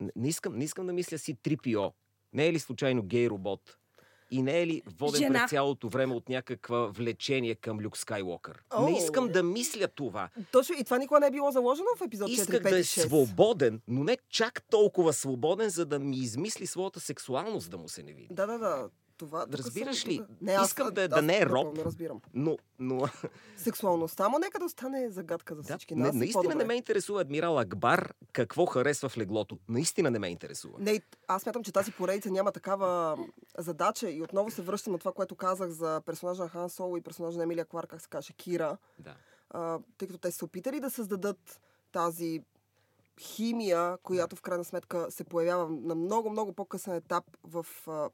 не- не, искам, не искам да мисля си 3PO. Не е ли случайно гей робот? И не е ли воден Жена. през цялото време от някаква влечение към Люк Скайлокър? О. Не искам да мисля това. Точно и това никога не е било заложено в епизод 4, Исках 5 да е 6. свободен, но не чак толкова свободен, за да ми измисли своята сексуалност да му се не види. Да, да, да. Това, Разбираш ли? Не, аз, Искам да- аз, да не е роб. Не разбирам. Но, но Сексуалността, ама нека да остане загадка за да, всички не, нас. и наистина не ме интересува адмирал Акбар какво харесва в леглото. Наистина не ме интересува. Не, аз смятам, че тази поредица няма такава задача и отново се връщам на това, което казах за персонажа на Хан Соло и персонажа на Емилия Клар, как се каже, Кира, Да. а, тъй като те са опитали да създадат тази химия, която в крайна сметка се появява на много, много по-късен етап в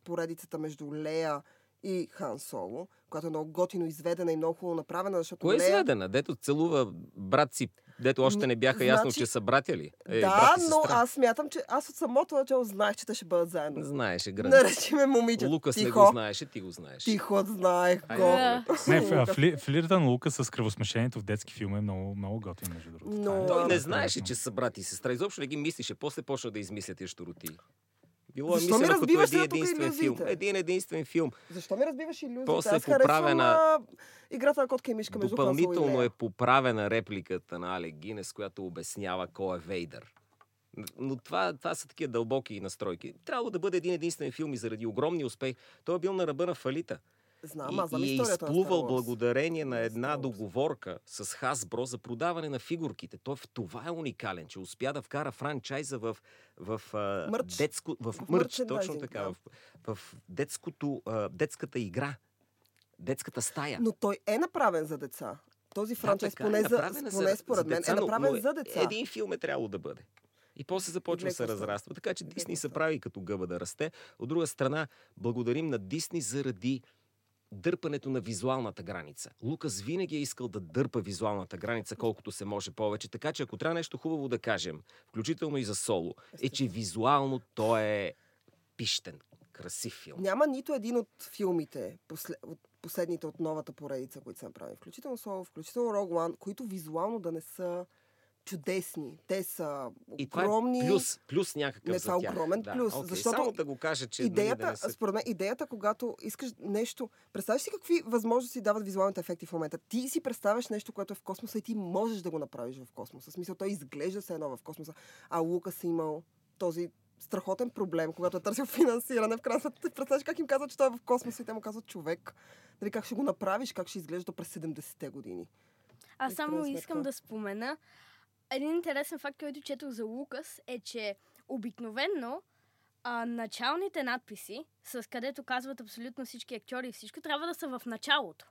поредицата между Лея и Хан Соло, която е много готино изведена и много хубаво направена, защото Кой е Лея... сведена? Дето целува брат си, дето още не бяха ясно, Значи- че са братя ли? Е, да, брат и но аз смятам, че аз от самото начало знаех, че те ще бъдат заедно. Знаеше граница. Наречиме момиче. Лукас не Тихо. го знаеше, ти го знаеш. Тихо, знаех го. да. Не, фли, флирта на Лука с кръвосмешението в детски филм е много, много готин, между другото. Но- Той не знаеше, че са брат и сестра. Изобщо не ги мислише. После почна да измисля тия щуроти. Било е Защо ми мислено като един единствен филм. Един единствен филм. Защо ми разбиваш иллюзията? После Аз поправена- а, играта на котка и мишка между Допълнително е поправена репликата на Алек Гинес, която обяснява кой е Вейдър. Но това, това са такива дълбоки настройки. Трябвало да бъде един единствен филм и заради огромния успех. Той е бил на ръба на фалита. Знам, аз знам и, и е на изплувал Wars. благодарение на На една договорка с Hasbro за продаване на фигурките. Той в това е уникален, че успя да вкара франчайза в, в, а, Мърч. детско, в, В мърч, точно така, да. в, в детското, детската игра, детската стая. Но той е направен за деца. Този франчайз, така е, поне, за, е поне според мен, деца, е направен но за деца. Един филм е трябвало да бъде. И после започва да се разраства. Така че Дисни се прави като гъба да расте. От друга страна, благодарим на Дисни заради дърпането на визуалната граница. Лукас винаги е искал да дърпа визуалната граница колкото се може повече, така че ако трябва нещо хубаво да кажем, включително и за соло, е, че визуално той е пищен, красив филм. Няма нито един от филмите, последните от новата поредица, които са направени, включително Соло, включително Rogue One, които визуално да не са чудесни. Те са И това огромни. е плюс, плюс някакъв Не, за това е тях. огромен да, плюс, окей, защото Само да го кажа, че идеята, нали, да не се... според мен, идеята, когато искаш нещо... Представяш си какви възможности дават визуалните ефекти в момента? Ти си представяш нещо, което е в космоса и ти можеш да го направиш в космоса. В смисъл, той изглежда се едно в космоса. А Лукас е имал този страхотен проблем, когато е търсил [laughs] финансиране. В крайна сметка, представяш как им казват, че той е в космоса и те му казват човек. Нали, как ще го направиш, как ще изглежда през 70-те години. Аз И в само искам да спомена. Един интересен факт, който четох за Лукас, е, че обикновенно а, началните надписи, с където казват абсолютно всички актьори и всичко, трябва да са в началото.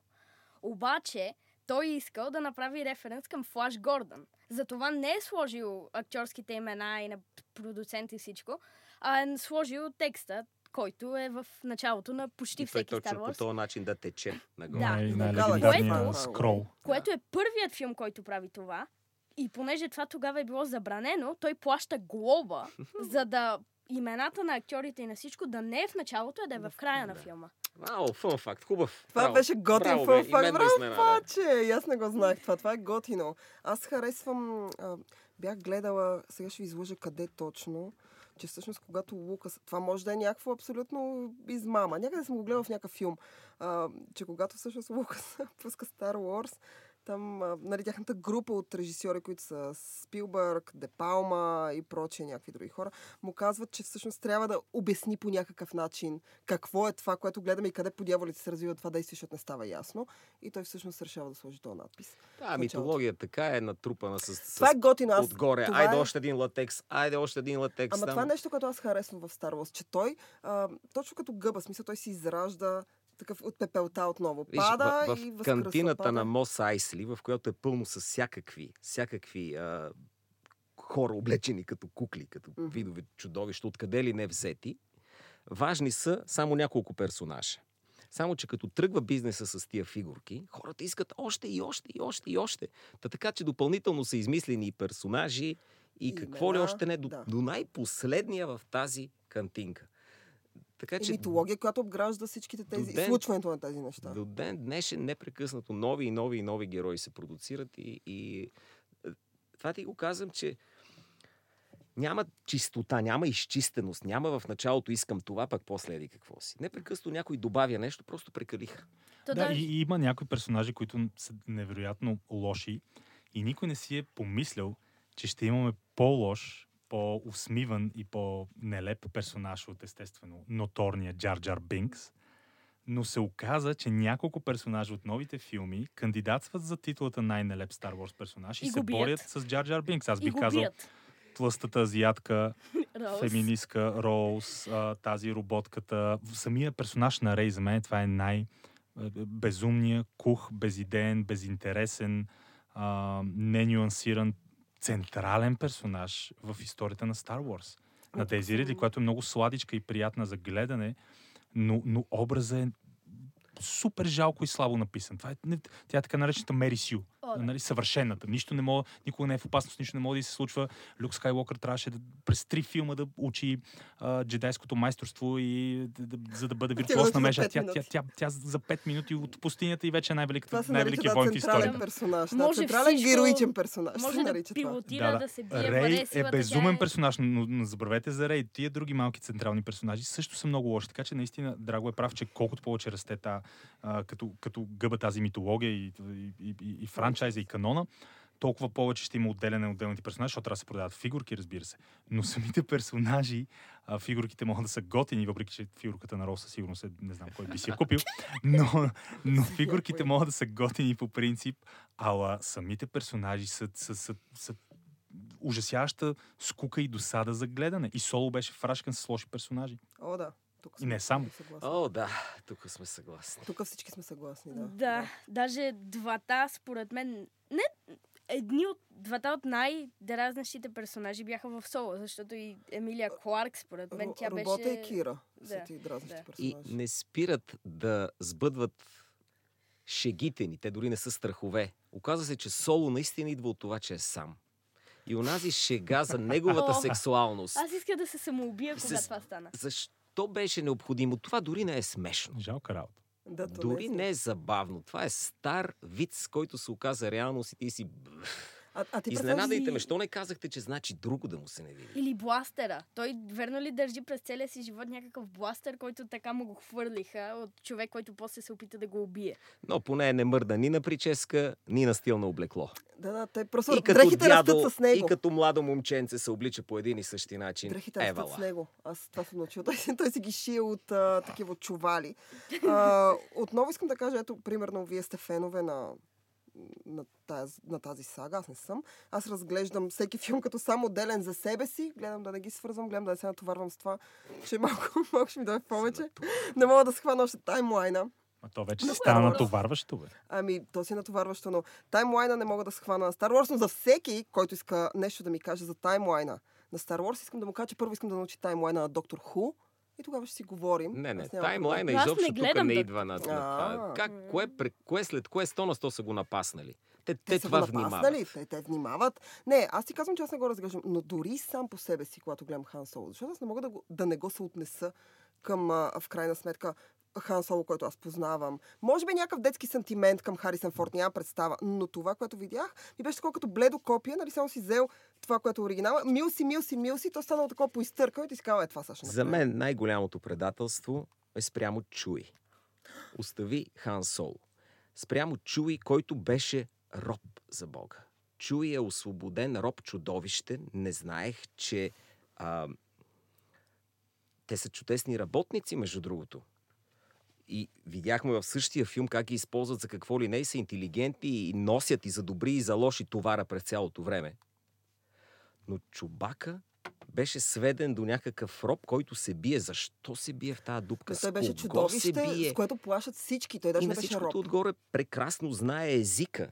Обаче, той е искал да направи референс към Флаш Гордън. Затова не е сложил актьорските имена и на продуцент и всичко, а е сложил текста, който е в началото на почти И той всеки Star точно по този начин да тече нагоре. Да. Най- Да, най-легендарния което- скрол. Което е първият филм, който прави това. И понеже това тогава е било забранено, той плаща глоба, [laughs] за да имената на актьорите и на всичко да не е в началото, а да е в края на филма. Вау, фън факт, хубав. Това Браво. беше готин фън факт. Браво, паче! Аз не го знаех това. Това е готино. Аз харесвам... А, бях гледала, сега ще ви излъжа къде точно, че всъщност когато Лукас... Това може да е някакво абсолютно измама. Някъде съм го гледала в някакъв филм. А, че когато всъщност Лукас [laughs] пуска Star Wars, там, нали, тяхната група от режисьори, които са Спилбърг, Де Палма и прочие някакви други хора, му казват, че всъщност трябва да обясни по някакъв начин какво е това, което гледаме и къде по дяволите се развива това действие, защото не става ясно. И той всъщност решава да сложи този надпис. Да, митология така е натрупана с, с Това е готино. Аз, отгоре. това Айде е... още един латекс, айде още един латекс. Ама там. това е нещо, което аз харесвам в Star Wars, че той, а, точно като гъба, смисъл, той се изражда такъв от пепелта отново. Виж, Пада в, в и възкръсва. кантината пада. на Мос Айсли, в която е пълно с всякакви, всякакви а, хора облечени като кукли, като Мгм. видове чудовища, откъде ли не взети, важни са само няколко персонажа. Само, че като тръгва бизнеса с тия фигурки, хората искат още и още и още и още. Та така, че допълнително са измислени и персонажи и, И какво ли имена, още не, до, да. до най-последния в тази кантинка. Така И че митология, която обгражда всичките тези, ден- случването на тези неща. до ден днешен непрекъснато нови и нови и нови герои се продуцират и, и е, това ти го казвам, че няма чистота, няма изчистеност, няма в началото искам това, пък после еди какво си. Непрекъснато някой добавя нещо, просто прекалиха. То Да, и, и има някои персонажи, които са невероятно лоши и никой не си е помислял, че ще имаме по-лош, по-усмиван и по-нелеп персонаж от естествено ноторния Джар Джар Бинкс. Но се оказа, че няколко персонажа от новите филми кандидатстват за титулата най-нелеп Star Wars персонаж и, И се бият. борят с Джар Джар Бинкс. Аз и бих казал бият. тлъстата азиатка, [laughs] Роуз. феминистка, Роуз, тази роботката. Самия персонаж на Рей за мен това е най- безумния, кух, безидеен, безинтересен, а, ненюансиран, централен персонаж в историята на Star Wars. На тези Риди, която е много сладичка и приятна за гледане, но, но образът е супер жалко и слабо написан. Това е, не- тя е така наречената Мери Сю. О, да. нали, съвършената. Нищо не мога, никога не е в опасност, нищо не може да се случва. Люк Скайлокър трябваше да, през три филма да учи а, джедайското майсторство и да, да, за да бъде научи за межа. пет Тя, тя, минути. тя, тя, за 5 минути от пустинята и вече е най-великата, нарича войн да, в централен историята. персонаж. Да, Може централен всичко- героичен персонаж. Може се да нарича това. пилотира, да, се бие, Рей е безумен тя персонаж, но, но забравете за Рей. Тия други малки централни персонажи също са много лоши. Така че наистина Драго е прав, че колкото повече расте та, а, като, като гъба тази митология и, и, и, и, франчайза и канона, толкова повече ще има отделяне на отделните персонажи, защото трябва да се продават фигурки, разбира се. Но самите персонажи, а, фигурките могат да са готини, въпреки че фигурката на Рол със сигурност е, не знам кой би си я купил, но, но фигурките могат да са готини по принцип, ала самите персонажи са, са, са, са ужасяваща скука и досада за гледане. И Соло беше фрашкан с лоши персонажи. О, да. Тук И не само. Съгласни. О, да, тук сме съгласни. Тук всички сме съгласни, да. Да, даже двата, според мен, не, едни от двата от най-дразнащите персонажи бяха в Соло, защото и Емилия Кларк, според мен, тя беше... Робота и Кира са Да, ти дразнещи да. И персонажи. не спират да сбъдват шегите ни. Те дори не са страхове. Оказва се, че Соло наистина идва от това, че е сам. И онази шега за неговата О, сексуалност. Аз иска да се самоубия, кога С- това стана. Защо беше необходимо? Това дори не е смешно. Жалка работа. Да, то Дори е не е забавно. Това е стар виц, който се оказа реалност и ти си... А, а ти Изненадайте ме, що не казахте, че значи друго да му се не види? Или бластера. Той верно ли държи през целия си живот някакъв бластер, който така му го хвърлиха от човек, който после се опита да го убие. Но поне не мърда ни на прическа, ни на стил на облекло. Да, да, те просто И като дрехите дядо, растат с него. и като младо момченце се облича по един и същи начин. Дрехите растат Евала. с него. Аз това съм научила. Той, си- той си ги шие от а, такива чували. [laughs] А, отново искам да кажа, ето, примерно, вие сте фенове на, на, тази, на тази сага. Аз не съм. Аз разглеждам всеки филм като само отделен за себе си. Гледам да не ги свързвам, гледам да не се натоварвам с това, че малко, [laughs] малко ще ми дойде повече. Не мога да схвана още таймлайна. А то вече си стана е натоварващо, бе. Ами, то си е натоварващо, но таймлайна не мога да схвана на Star Wars, но за всеки, който иска нещо да ми каже за таймлайна на Star Wars, искам да му кажа, че първо искам да научи таймлайна на Доктор Ху и тогава ще си говорим. Не, не, таймлайна Аз не изобщо тук не идва на, на това. А. Как, кое, пре- кое след кое 100 на 100 са го напаснали? Те, те, Те са това внимават. те, те внимават. Не, аз ти казвам, че аз не го разглеждам, но дори сам по себе си, когато гледам Хан Соло, защото аз не мога да, го, да не го се отнеса към, а, в крайна сметка, Хан Соло, който аз познавам. Може би някакъв детски сантимент към Харисън Форд, нямам представа, но това, което видях, ми беше такова като бледо копия, нали само си взел това, което е оригинала. Мил си, мил си, мил си, то станало такова поизтъркано и ти си казва, е това Саша. За мен най-голямото предателство е спрямо Чуи. Остави Хан Соло. Спрямо Чуи, който беше роб за Бога. Чуи е освободен роб чудовище. Не знаех, че а, те са чудесни работници, между другото. И видяхме в същия филм как ги използват за какво ли не и са интелигентни и носят и за добри и за лоши товара през цялото време. Но Чубака беше сведен до някакъв роб, който се бие. Защо се бие в тази дупка? Но той беше кого се чудовище, бие? с което плашат всички. Той даже и не на беше роб. отгоре прекрасно знае езика.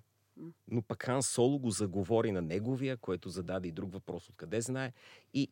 Но пък Хан Соло го заговори на неговия, което зададе и друг въпрос откъде знае. И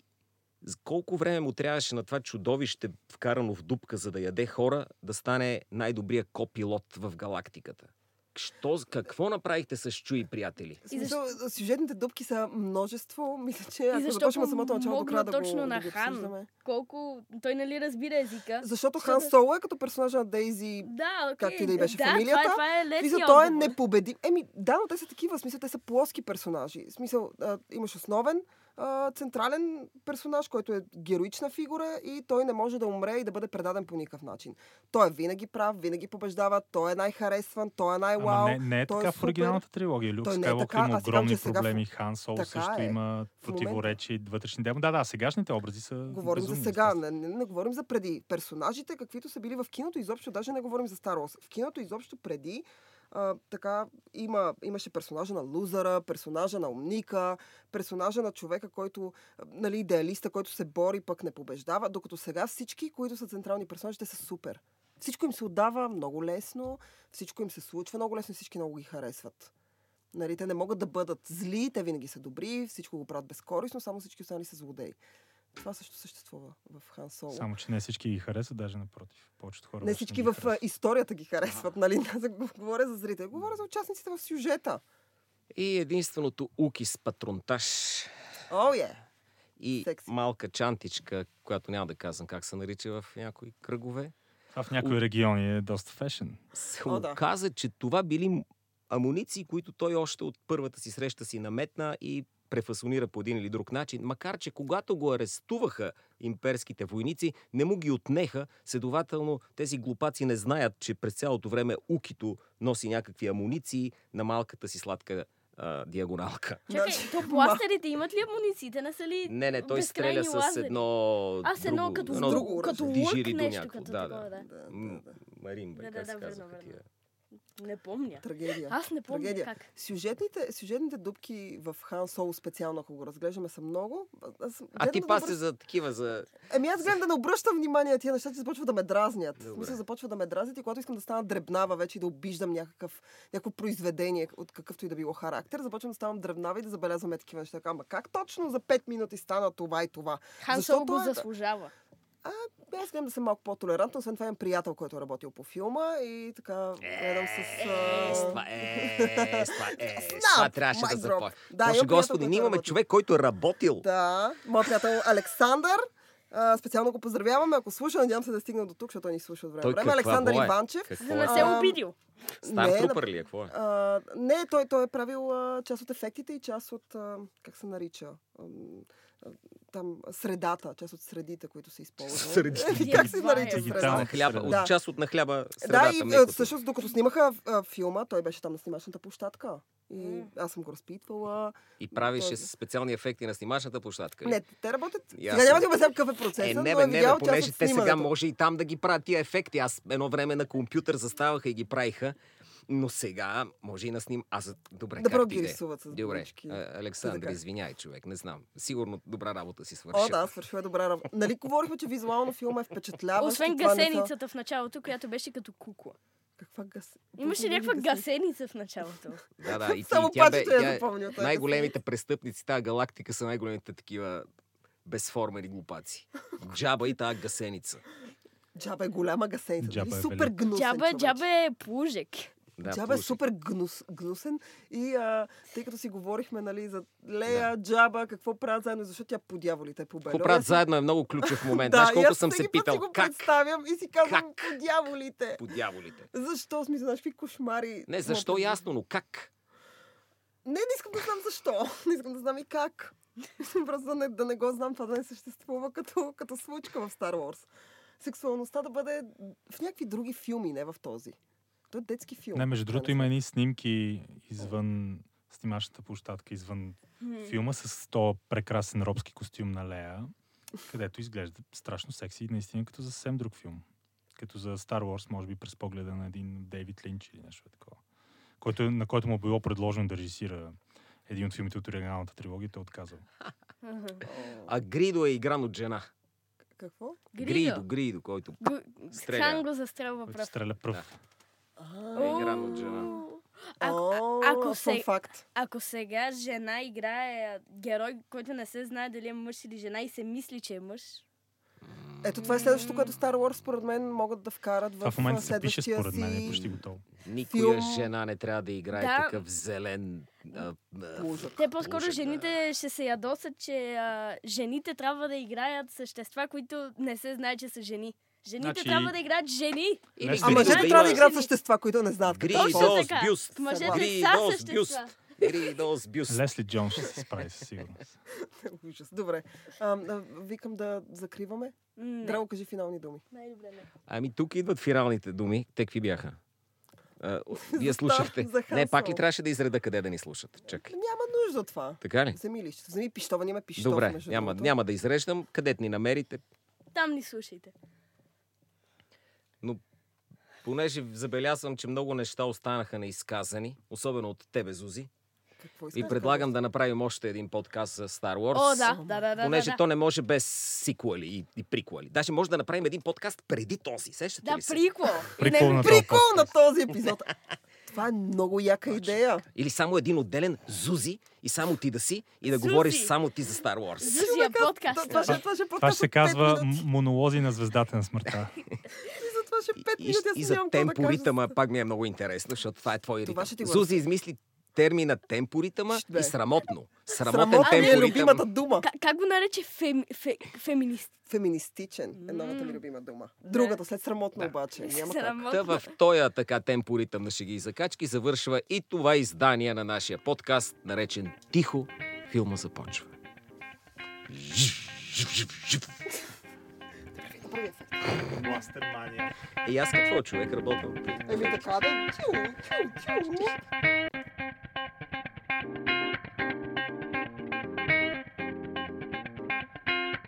колко време му трябваше на това чудовище, вкарано в дупка, за да яде хора, да стане най-добрия копилот в галактиката? Що, какво направихте с Чуи, приятели? В Смисъл, сюжетните дупки са множество. Мисля, че ако защо започнем от самото начало до края да точно го, на да Хан? обсъждаме. Колко... Той нали разбира езика. Защото Хан Соло е като персонажа на Дейзи. Да, окей. Както и да й беше да, фамилията. Това, това е лесния той е непобедим. Еми, да, но те са такива. В Смисъл, те са плоски персонажи. В Смисъл, а, имаш основен а, централен персонаж, който е героична фигура и той не може да умре и да бъде предаден по никакъв начин. Той е винаги прав, винаги побеждава, той е най-харесван, той е най-вау. Ама не, не е така в супер. оригиналната трилогия. Люк е Скайлокър така. има ти казвам, огромни че сега в- проблеми. Хан Соло също е. има противоречия и вътрешни демони. Да, да, сегашните образи са Говорим безумни, за сега, не, не, не говорим за преди. Персонажите, каквито са били в киното, изобщо даже не говорим за Star Wars. В киното изобщо преди а, така има, имаше персонажа на лузера, персонажа на умника, персонажа на човека, който, нали, идеалиста, който се бори, пък не побеждава, докато сега всички, които са централни персонажи, те са супер. Всичко им се отдава много лесно, всичко им се случва много лесно всички много ги харесват. Нали, те не могат да бъдат зли, те винаги са добри, всичко го правят безкорисно, само всички останали са злодеи. Това също съществува в Хан Соло. Само, че не всички ги харесват, даже напротив. Повечето хора Не всички ги в а, харесват. историята ги харесват, нали? [laughs] Не за- говоря за зрители. Говоря за участниците в сюжета. И единственото уки с патронтаж О, е! и Секси. малка чантичка, която няма да казвам как се нарича в някои кръгове, Това в някои региони е доста фешен. се О, да. оказа, че това били амуниции, които той още от първата си среща си наметна и префасонира по един или друг начин, макар че когато го арестуваха имперските войници, не му ги отнеха, следователно тези глупаци не знаят, че през цялото време Укито носи някакви амуниции на малката си сладка а, диагоналка. Чакай, Значи, то пластерите имат ли амунициите? Не са ли Не, не, той стреля с лазери? едно... Аз едно друго- като, с едно друго като лък нещо, някакво, като да, такова, да. да. М, Маримба, Да, как да, се да, казва верно, такива. верно. Не помня. Трагедия. Аз не помня Трагедия. как. Сюжетните, сюжетните дупки в Хан Соло специално, ако го разглеждаме, са много. Аз А ти да пасе обръщ- за такива, за... Ами аз гледам да не обръщам внимание на тия неща, че започва да ме дразнят. Добре. смисъл, започва да ме дразнят и когато искам да стана дребнава вече и да обиждам някакъв, някакво произведение от какъвто и да било характер, започвам да ставам дребнава и да забелязвам е такива неща. Ама как точно за 5 минути стана това и това? Хан Защо Соло го е- заслужава. А, аз гледам да съм малко по-толерантна. Освен това имам приятел, който е работил по филма и така гледам с... Е, с а, това, е, с това, е, с това трябваше да започне. Да, Боже Господи, ние е имаме човек, който е работил. Да, моят приятел Александър. А, специално го поздравяваме, ако слуша, надявам се да стигна до тук, защото той ни слуша от време. Той време. Александър боя е? Иванчев. Какво За е? да не се А, обидил. Стар не, трупър ли е? Какво е? А, не, той, той е правил а, част от ефектите и част от, а, как се нарича, а, там, средата, част от средите, които се използват. Средите. [laughs] как се е. нарича Дигитална На средата? хляба, среда. от част от на хляба Да, средата. и а, млекото. всъщност, докато снимаха а, филма, той беше там на снимачната площадка. И аз съм го разпитвала. И правише Той- специални ефекти на снимачната площадка. Не, те работят. Сега няма да обяснявам какъв е процесът, Е, не, е бе, не, бе, понеже те сега може и там да ги правят тия ефекти. Аз едно време на компютър заставаха и ги правиха. Но сега може и на сним... Аз, добре, Да как ги рисуват с Добре, Александър, извиняй, човек, не знам. Сигурно добра работа си свършил. О, да, свършил е добра работа. Нали говорихме, че визуално филма е впечатляващ. Освен гасеницата в началото, която беше като кукла. Каква гас... Имаше някаква гасеница в началото. Да, да, и, [laughs] Само и тя бе, е запомня, това е най-големите престъпници, тази галактика са най-големите такива безформени глупаци. Джаба и тази гасеница. Джаба е голяма гасеница. Джаба нали? е супер гнусен Джаба, човек. джаба е плужек. Да, Джаба е супер гнус, гнусен и а, тъй като си говорихме нали, за Лея, Джаба, какво правят заедно, защото тя по дяволите е побеля. Какво правят заедно е много ключов момент. [laughs] Да, Знаеш колко съм се питал си го как представям и си казвам Как? по дяволите. по дяволите. Защо? Смисъл, знаеш какви кошмари. Не, защо могат да- ясно, но как? Не, не искам да знам защо. [laughs] Не искам да знам и как. [laughs] Просто да не, да не го знам, това да не съществува като, като случка в Star Wars. Сексуалността да бъде в някакви други филми, не в този. Той е детски филм. Не, между другото има едни снимки извън снимачната площадка, извън филма с то прекрасен робски костюм на Лея, където изглежда страшно секси и наистина като за съвсем друг филм. Като за Star Wars, може би през погледа на един Дейвид Линч или нещо такова. Който, на който му било предложено да режисира един от филмите от оригиналната трилогия, той е отказал. А Гридо е игран от жена. Какво? Гридо, Гридо, който Г- Стреля. Хан го застрелва пръв. стреля пръв. Е игран от жена. Ако, а- ако, се, факт. ако сега жена играе герой, който не се знае дали е мъж или жена и се мисли, че е мъж, Ето това е следващото, което Star Wars, според мен, могат да вкарат в Това в момента а, се пише според мен, е почти готово. Никоя Филм- жена не трябва да играе Да. такъв зелен... А, а, Лужък. те по-скоро Лужък, жените ще се ядосат, че а, жените трябва да играят същества, които не се знае, че са жени. Жените Значи- трябва да играят жени. Или А мъжете трябва да има играят същества, които не знаят какво Гридо са. Точно така. бюст. Мъжете Гридо са същества. бюст. Гридо с бюст. Лесли Джон ще се справи със сигурност. [laughs] Ужас. Добре. А, викам да закриваме. Не. Драго, кажи финални думи. Най-добре не. Ами тук идват фиралните думи. Те какви бяха? А, [laughs] вие слушахте. Не, пак ли трябваше да изреда къде да ни слушат? Чакай. Няма нужда от това. Така ли? Вземи лище. Вземи пищова, няма пищов. Добре, няма, няма да изреждам. Където ни намерите. Там ни слушайте. Понеже забелязвам, че много неща останаха неизказани, особено от тебе, Зузи, Какво и предлагам да направим още един подкаст за Star Wars. О, да, да, да, да. Понеже да, да. то не може без сиквели и, и приквели. Даже може да направим един подкаст преди този. Сещате Да, ли се? приквел. [laughs] Прикол на на този епизод. [laughs] Това е много яка идея. Или само един отделен Зузи и само ти да си и да Зузи. говориш само ти за Star Wars. Зузия подкаст. Това ще, това ще е Това подкаст ще се казва монолози на звездата на смъртта. [laughs] И за това ще е 5 И, минути. аз и нямам за какво да пак ми е много интересно, защото това е твой ритъм. ще ти го Зузи измисли термина темпоритъма Бе. и срамотно. Срамотен Срамота ми е темпоритъм. любимата дума. Как, как го нарече фем, фе, феминист? Феминистичен е новата ми любима дума. Другата, след срамотно Да. обаче. Няма как. Срамотно. Та в този така темпоритъм на шеги и закачки завършва и това издание на нашия подкаст, наречен Тихо, филма започва друг ефект. Бластер И е, аз какво човек работил? Еми така да. Тю, тю, тю.